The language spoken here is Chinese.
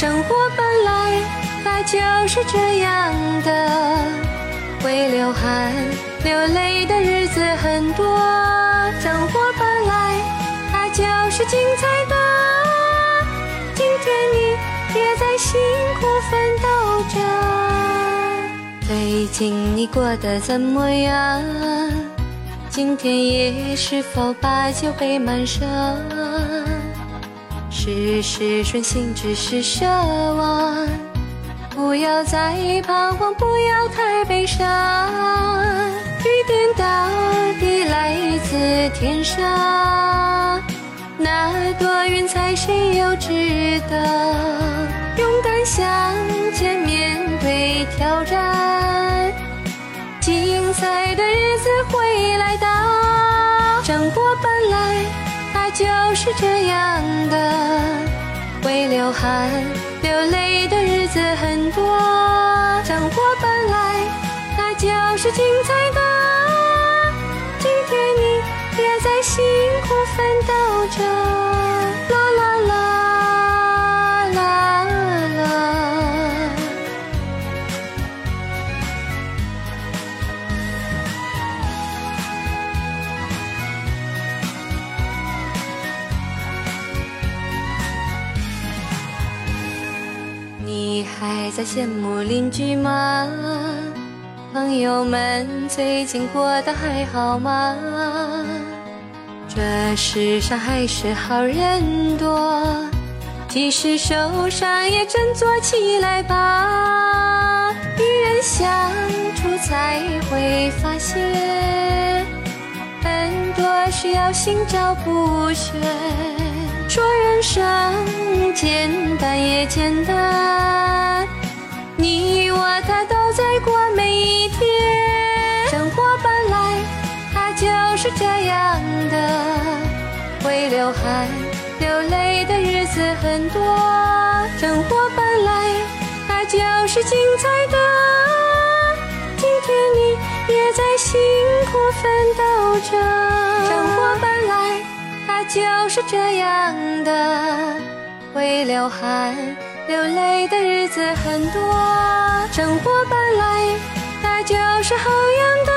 生活本来它就是这样的，会流汗流泪的日子很多。生活本来它就是精彩的，今天你也在辛苦奋斗着。最近你过得怎么样？今天夜是否把酒杯满上？事事顺心只是奢望，不要再彷徨，不要太悲伤。雨点到底来自天上，那朵云彩谁又知道？勇敢向前面对挑战，精彩的日子会来到。生活本来。就是这样的，会流汗流泪的日子很多。生活本来它就是精彩的，今天你也在辛苦奋斗着。还在羡慕邻居吗？朋友们最近过得还好吗？这世上还是好人多，即使受伤也振作起来吧。与人相处才会发现，很多事要心照不宣。说人生简单也简单，这样的，会流汗流泪的日子很多。生活本来它就是精彩的，今天你也在辛苦奋斗着。生活本来。它就是这样的，会流汗流泪的日子很多。生活本来它就是好样的，